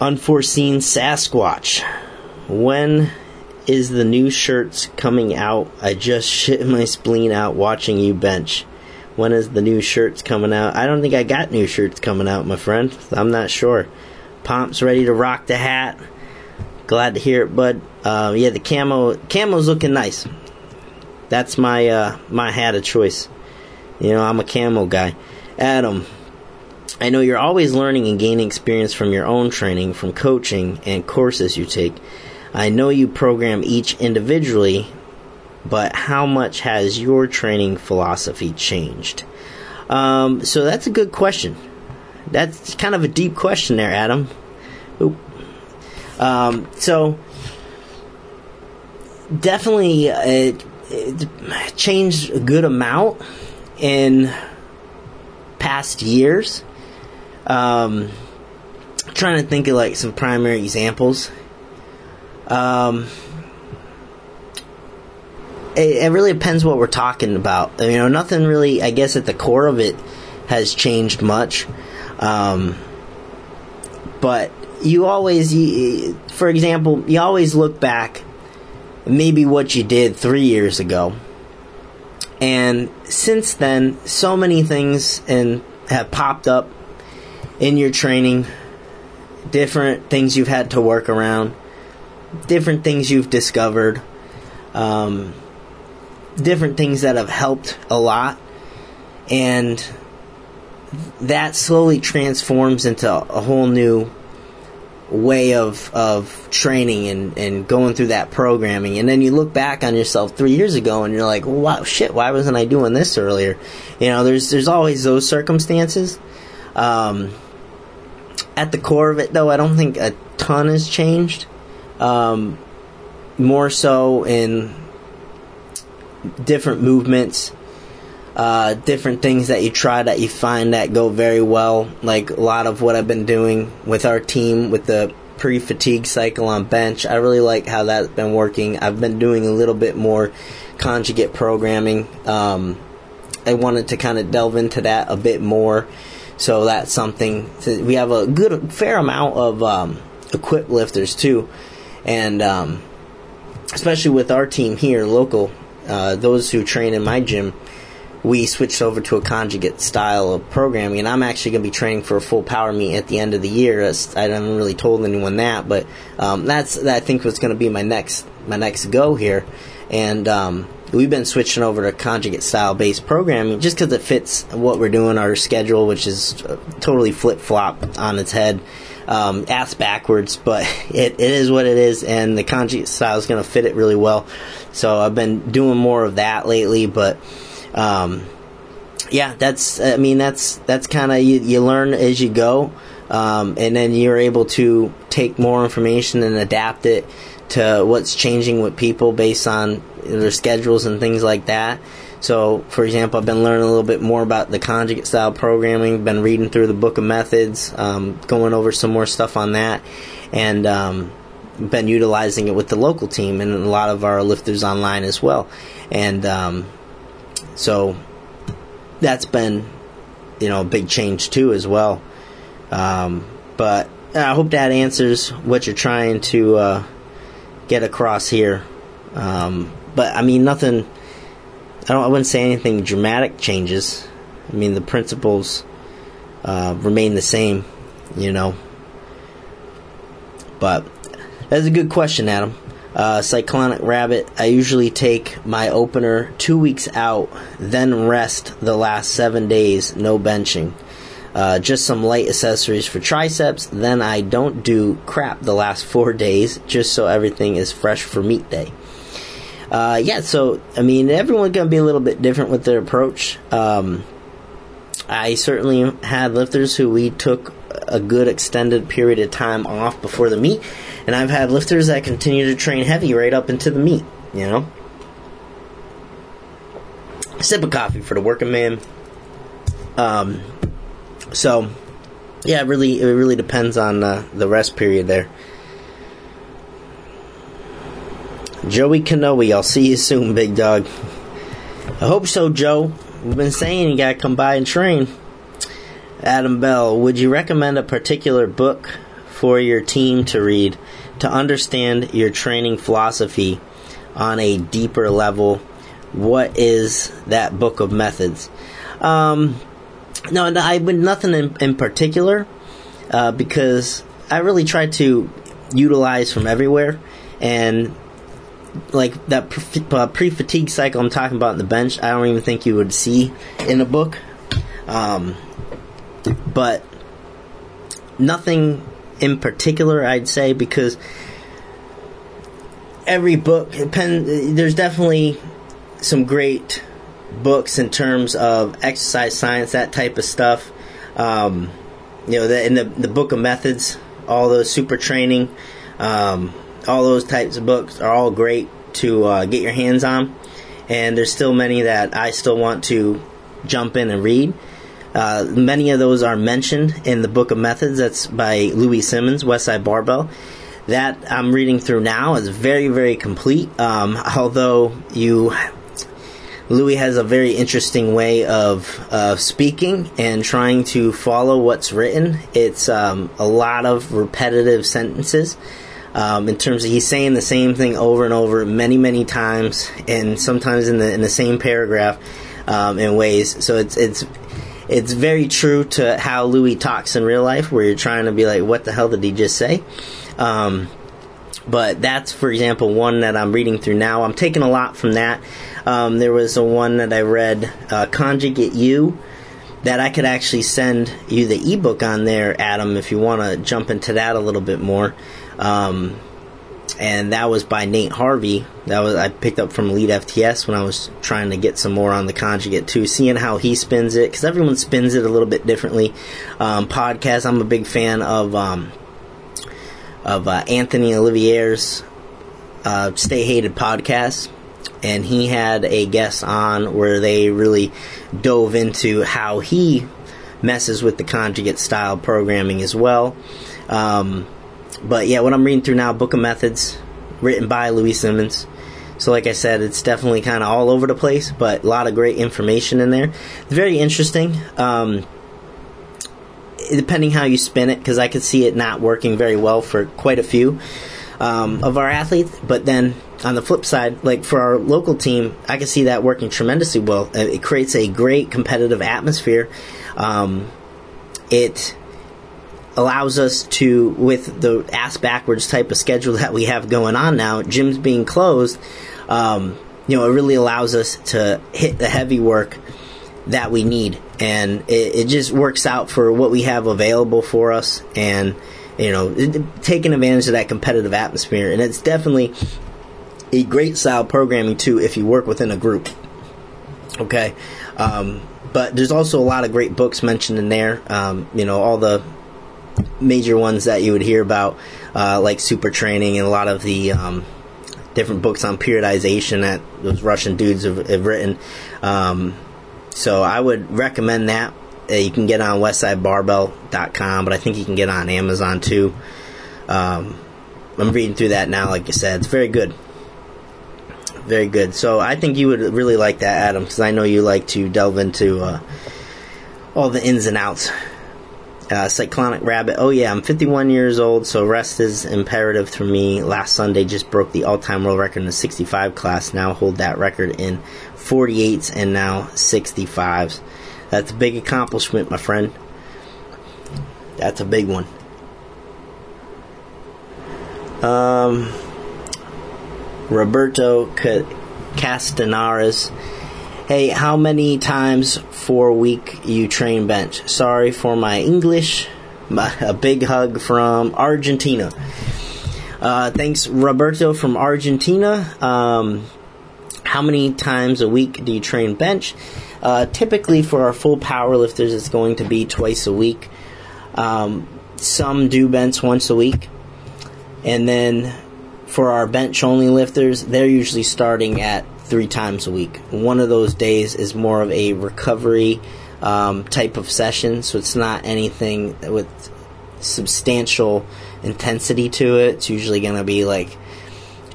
Unforeseen Sasquatch. When is the new shirts coming out? I just shit my spleen out watching you bench. When is the new shirts coming out? I don't think I got new shirts coming out, my friend. I'm not sure. Pomp's ready to rock the hat. Glad to hear it, bud. Uh, yeah, the camo camo's looking nice. That's my uh, my hat of choice. You know, I'm a camo guy. Adam, I know you're always learning and gaining experience from your own training, from coaching and courses you take. I know you program each individually, but how much has your training philosophy changed? Um, so that's a good question. That's kind of a deep question there, Adam. Um, so definitely uh, it, it changed a good amount in past years. Um, trying to think of like some primary examples. Um, it, it, really depends what we're talking about. You know, nothing really, I guess, at the core of it has changed much. Um, but you always, you, for example, you always look back, maybe what you did three years ago and since then, so many things and have popped up in your training, different things you've had to work around, different things you've discovered, um, different things that have helped a lot, and that slowly transforms into a whole new way of of training and and going through that programming. And then you look back on yourself 3 years ago and you're like wow shit why wasn't I doing this earlier? You know there's there's always those circumstances. Um, at the core of it though I don't think a ton has changed. Um, more so in different movements uh, different things that you try that you find that go very well. Like a lot of what I've been doing with our team with the pre fatigue cycle on bench. I really like how that's been working. I've been doing a little bit more conjugate programming. Um, I wanted to kind of delve into that a bit more. So that's something. To, we have a good, fair amount of um, equipped lifters too, and um, especially with our team here, local, uh, those who train in my gym we switched over to a conjugate style of programming, and I'm actually going to be training for a full power meet at the end of the year. I haven't really told anyone that, but um, that's I think what's going to be my next my next go here, and um, we've been switching over to conjugate style based programming just because it fits what we're doing, our schedule, which is uh, totally flip flop on its head. Um, ass backwards, but it, it is what it is, and the conjugate style is going to fit it really well. So I've been doing more of that lately, but um, yeah, that's I mean that's that's kind of you, you learn as you go, um, and then you're able to take more information and adapt it to what's changing with people based on their schedules and things like that. So, for example, I've been learning a little bit more about the conjugate style programming. Been reading through the book of methods, um, going over some more stuff on that, and um, been utilizing it with the local team and a lot of our lifters online as well. And um, so that's been, you know, a big change too as well. Um, but I hope that answers what you're trying to uh, get across here. Um, but I mean, nothing. I don't. I wouldn't say anything dramatic changes. I mean, the principles uh, remain the same. You know. But that's a good question, Adam. Uh, Cyclonic Rabbit, I usually take my opener two weeks out, then rest the last seven days, no benching. Uh, just some light accessories for triceps, then I don't do crap the last four days, just so everything is fresh for meet day. Uh, yeah, so, I mean, everyone's to be a little bit different with their approach. Um, I certainly had lifters who we took a good extended period of time off before the meet and I've had lifters that continue to train heavy right up into the meet, you know? Sip of coffee for the working man. Um, so, yeah, it really, it really depends on uh, the rest period there. Joey Kanoe, I'll see you soon, big dog. I hope so, Joe. We've been saying you gotta come by and train. Adam Bell, would you recommend a particular book for your team to read to understand your training philosophy on a deeper level. What is that book of methods? Um, no, I would nothing in, in particular uh, because I really try to utilize from everywhere and like that uh, pre fatigue cycle I'm talking about in the bench. I don't even think you would see in a book, um, but nothing in particular, I'd say, because every book, depend, there's definitely some great books in terms of exercise science, that type of stuff. Um, you know, the, in the the book of methods, all those super training, um, all those types of books are all great to uh, get your hands on. And there's still many that I still want to jump in and read. Uh, many of those are mentioned in the Book of Methods. That's by Louie Simmons, Westside Barbell. That I'm reading through now is very, very complete. Um, although you, Louie has a very interesting way of uh, speaking and trying to follow what's written. It's um, a lot of repetitive sentences. Um, in terms of he's saying the same thing over and over many, many times, and sometimes in the in the same paragraph um, in ways. So it's it's it's very true to how Louie talks in real life, where you're trying to be like, what the hell did he just say? Um, but that's, for example, one that I'm reading through now. I'm taking a lot from that. Um, there was a one that I read, uh, Conjugate You, that I could actually send you the ebook on there, Adam, if you want to jump into that a little bit more. Um, and that was by Nate Harvey. That was I picked up from EliteFTS when I was trying to get some more on the conjugate too, seeing how he spins it because everyone spins it a little bit differently. Um, podcast, I'm a big fan of um, of uh, Anthony Olivier's uh, Stay Hated podcast, and he had a guest on where they really dove into how he messes with the conjugate style programming as well. Um, but yeah, what I'm reading through now, Book of Methods, written by Louie Simmons. So, like I said, it's definitely kind of all over the place, but a lot of great information in there. Very interesting. Um, depending how you spin it, because I could see it not working very well for quite a few um, of our athletes. But then on the flip side, like for our local team, I can see that working tremendously well. It creates a great competitive atmosphere. Um, it allows us to, with the ass backwards type of schedule that we have going on now, gyms being closed, um, you know, it really allows us to hit the heavy work that we need. And it, it, just works out for what we have available for us and, you know, it, taking advantage of that competitive atmosphere. And it's definitely a great style programming too if you work within a group. Okay. Um, but there's also a lot of great books mentioned in there. Um, you know, all the major ones that you would hear about, uh, like Super Training and a lot of the um, different books on periodization that those Russian dudes have, have written. Um, so I would recommend that. Uh, you can get on westsidebarbell.com, but I think you can get on Amazon too. Um, I'm reading through that now, like I said. It's very good. Very good. So I think you would really like that, Adam, because I know you like to delve into uh, all the ins and outs uh, Cyclonic Rabbit. Oh yeah, I'm 51 years old, so rest is imperative for me. Last Sunday just broke the all-time world record in the 65 class. Now hold that record in 48s and now 65s. That's a big accomplishment, my friend. That's a big one. Um, Roberto Castanares Hey, how many times for a week you train bench? Sorry for my English. A big hug from Argentina. Uh, thanks, Roberto from Argentina. Um, how many times a week do you train bench? Uh, typically, for our full power lifters, it's going to be twice a week. Um, some do bench once a week. And then for our bench only lifters, they're usually starting at three times a week. One of those days is more of a recovery um, type of session, so it's not anything with substantial intensity to it. It's usually going to be like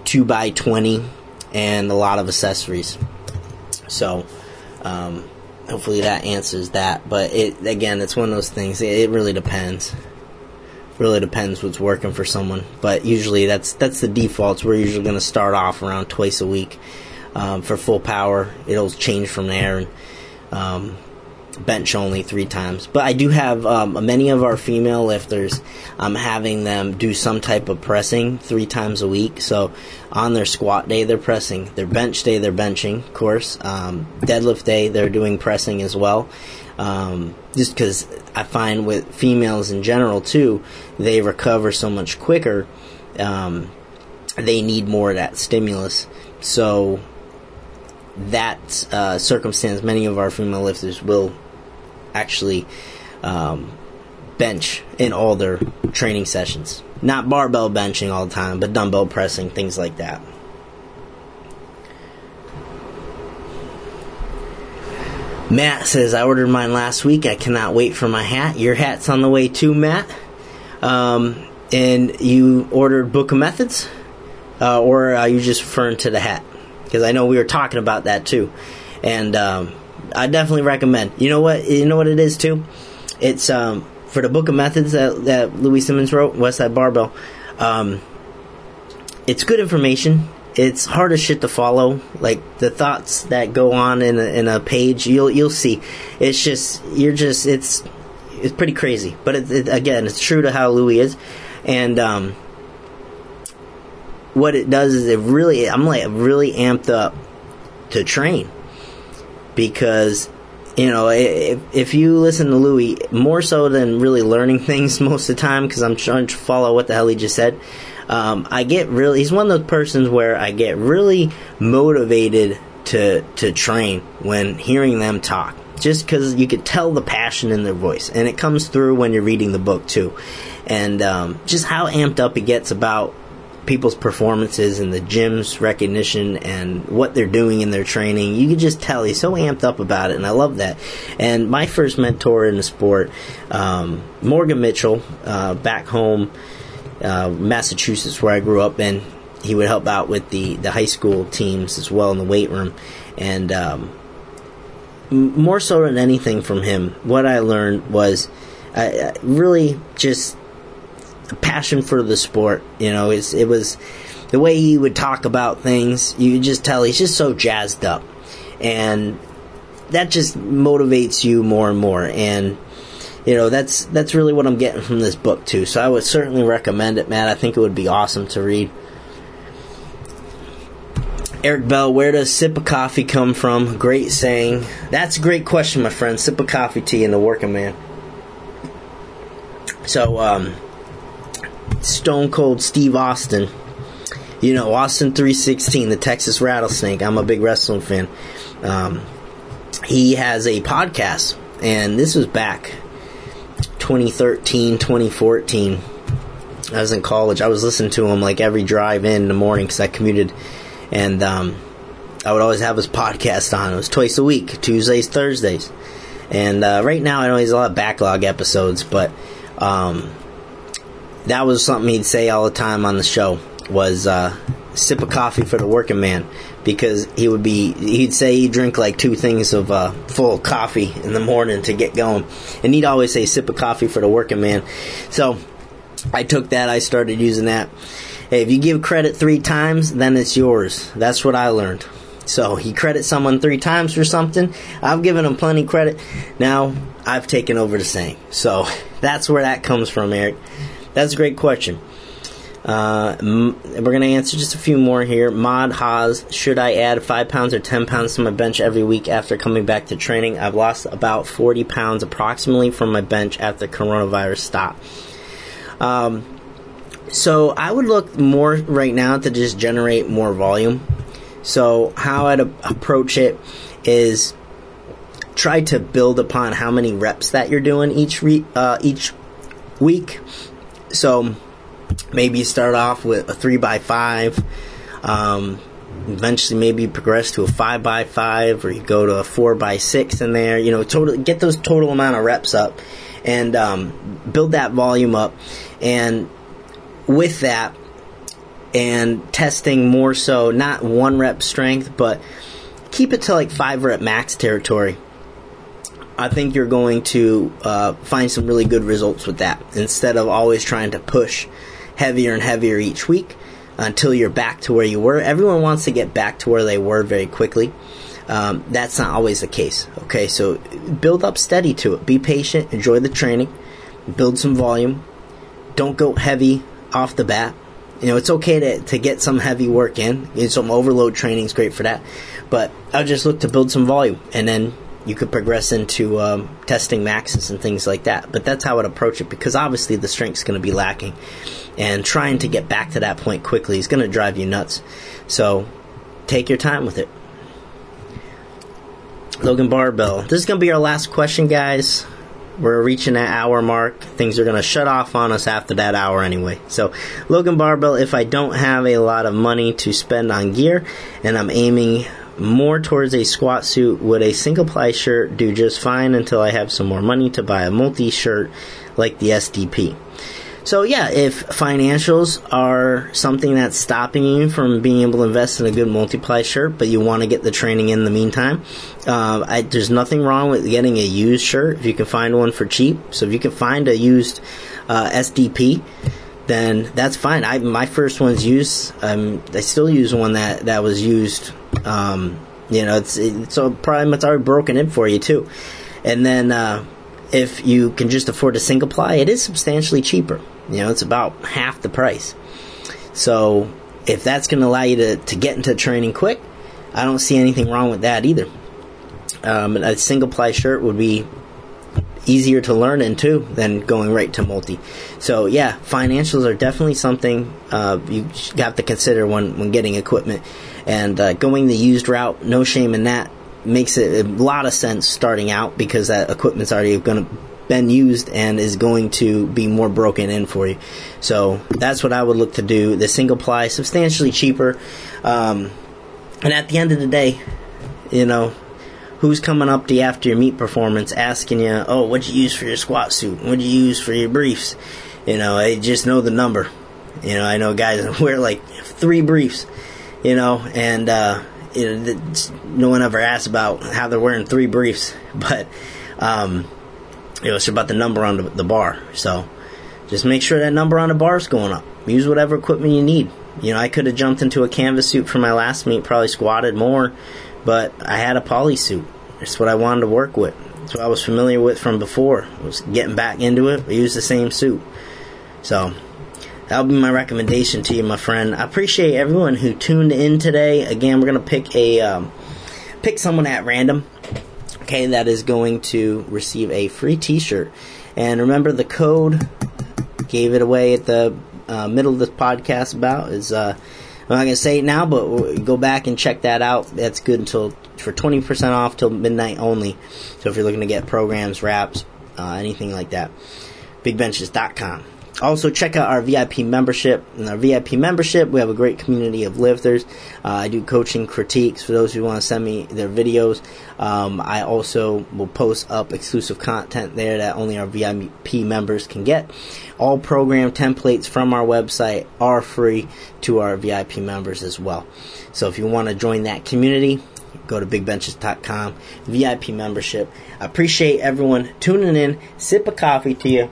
2 by 20 and a lot of accessories. So, um, hopefully that answers that. But it again, it's one of those things. It, really depends. Really depends what's working for someone. But usually that's that's the defaults. We're usually going to start off around twice a week um, for full power. It'll change from there and um, bench only three times. But I do have um, many of our female lifters. I'm having them do some type of pressing three times a week. So on their squat day, they're pressing. Their bench day, they're benching. Of course, um, deadlift day, they're doing pressing as well. Um, just because I find with females in general too, they recover so much quicker. Um, they need more of that stimulus. So that uh, circumstance, many of our female lifters will actually um, bench in all their training sessions. Not barbell benching all the time, but dumbbell pressing, things like that. Matt says, I ordered mine last week. I cannot wait for my hat. Your hat's on the way too, Matt. Um, and you ordered Book of Methods? Uh, or are you just referring to the hat? Because I know we were talking about that too, and um, I definitely recommend. You know what? You know what it is too. It's um, for the book of methods that, that Louie Simmons wrote, Westside Barbell. Um, it's good information. It's hard as shit to follow. Like the thoughts that go on in a, in a page, you'll you'll see. It's just you're just it's it's pretty crazy. But it, it, again, it's true to how Louie is, and um, what it does is it really I'm like really amped up to train. Because you know, if, if you listen to Louie, more so than really learning things most of the time, because I'm trying to follow what the hell he just said, um, I get really, he's one of those persons where I get really motivated to, to train when hearing them talk. Just because you could tell the passion in their voice, and it comes through when you're reading the book too, and um, just how amped up he gets about people's performances and the gym's recognition and what they're doing in their training. You can just tell he's so amped up about it, and I love that. And my first mentor in the sport, um, Morgan Mitchell, uh, back home, uh, Massachusetts, where I grew up, and he would help out with the, the high school teams as well in the weight room. And um, more so than anything from him, what I learned was uh, really just passion for the sport. You know, it's, it was the way he would talk about things. You could just tell he's just so jazzed up, and that just motivates you more and more. And you know, that's that's really what I'm getting from this book too. So I would certainly recommend it, Matt. I think it would be awesome to read. Eric Bell, where does sip of coffee come from? Great saying. That's a great question, my friend. Sip of coffee tea in the working man. So, um, Stone Cold Steve Austin. You know, Austin 316, the Texas Rattlesnake. I'm a big wrestling fan. Um, he has a podcast, and this was back 2013, 2014. I was in college. I was listening to him like every drive in, the morning because I commuted and um, I would always have his podcast on. It was twice a week, Tuesdays, Thursdays. And uh, right now, I know he's a lot of backlog episodes, but um, that was something he'd say all the time on the show was uh, sip of coffee for the working man because he would be he'd say he'd drink like two things of uh, full coffee in the morning to get going and he'd always say sip of coffee for the working man so i took that i started using that Hey, if you give credit three times, then it's yours. That's what I learned. So he credits someone three times for something. I've given him plenty credit. Now I've taken over the same. So that's where that comes from, Eric. That's a great question. Uh, we're going to answer just a few more here. Mod Haas, should I add 5 pounds or 10 pounds to my bench every week after coming back to training? I've lost about 40 pounds approximately from my bench after coronavirus stopped. Um, so I would look more right now to just generate more volume. So how I'd approach it is try to build upon how many reps that you're doing each re- uh, each week. So maybe start off with a three by five. Um, eventually, maybe progress to a five by five, or you go to a four by six in there. You know, total get those total amount of reps up, and um, build that volume up. And with that and testing more so not one rep strength, but keep it to like five rep max territory. I think you're going to uh, find some really good results with that instead of always trying to push heavier and heavier each week until you're back to where you were. Everyone wants to get back to where they were very quickly. Um, that's not always the case. Okay, so build up steady to it. Be patient, enjoy the training, build some volume. Don't go heavy off the bat. You know, it's okay to, to get some heavy work in. Some overload training is great for that. But I'll just look to build some volume, and then you could progress into um, testing maxes and things like that. But that's how I'd approach it because obviously the strength's going to be lacking, and trying to get back to that point quickly is going to drive you nuts. So take your time with it. Logan Barbell. This is going to be our last question, guys we're reaching that hour mark. Things are going to shut off on us after that hour anyway. So, Logan Barbell, if I don't have a lot of money to spend on gear and I'm aiming more towards a squat suit, would a single ply shirt do just fine until I have some more money to buy a multi shirt like the SDP? So yeah, if financials are something that's stopping you from being able to invest in a good multiply shirt, but you want to get the training in the meantime, uh, I, there's nothing wrong with getting a used shirt if you can find one for cheap. So if you can find a used uh, SDP, then that's fine. I my first one's used. Um, I still use one that that was used. Um, you know, it's it's so probably it's already broken in for you too. And then uh, if you can just afford a single ply, it is substantially cheaper. You know, it's about half the price. So if that's going to allow you to, to get into training quick, I don't see anything wrong with that either. Um, a single ply shirt would be easier to learn in too than going right to multi. So yeah, financials are definitely something uh, you have to consider when when getting equipment and uh, going the used route. No shame in that. Makes it a lot of sense starting out because that equipment's already going to been used and is going to be more broken in for you. So that's what I would look to do. The single ply, substantially cheaper. Um, and at the end of the day, you know, who's coming up to you after your meet performance asking you, oh, what'd you use for your squat suit? What'd you use for your briefs? You know, I just know the number. You know, I know guys wear like three briefs, you know, and, uh, you know, no one ever asks about how they're wearing three briefs, but, um, you know, it's about the number on the, the bar. So just make sure that number on the bar is going up. Use whatever equipment you need. You know, I could have jumped into a canvas suit for my last meet, probably squatted more, but I had a poly suit. It's what I wanted to work with. It's what I was familiar with from before. I was getting back into it. I used the same suit. So that'll be my recommendation to you, my friend. I appreciate everyone who tuned in today. Again, we're gonna pick a um, pick someone at random. Okay, that is going to receive a free T-shirt. And remember, the code gave it away at the uh, middle of this podcast about is uh, I'm not gonna say it now, but go back and check that out. That's good until for 20% off till midnight only. So if you're looking to get programs, wraps, uh, anything like that, bigbenches.com. Also, check out our VIP membership. In our VIP membership, we have a great community of lifters. Uh, I do coaching critiques for those who want to send me their videos. Um, I also will post up exclusive content there that only our VIP members can get. All program templates from our website are free to our VIP members as well. So if you want to join that community, go to bigbenches.com, VIP membership. I appreciate everyone tuning in. Sip a coffee to you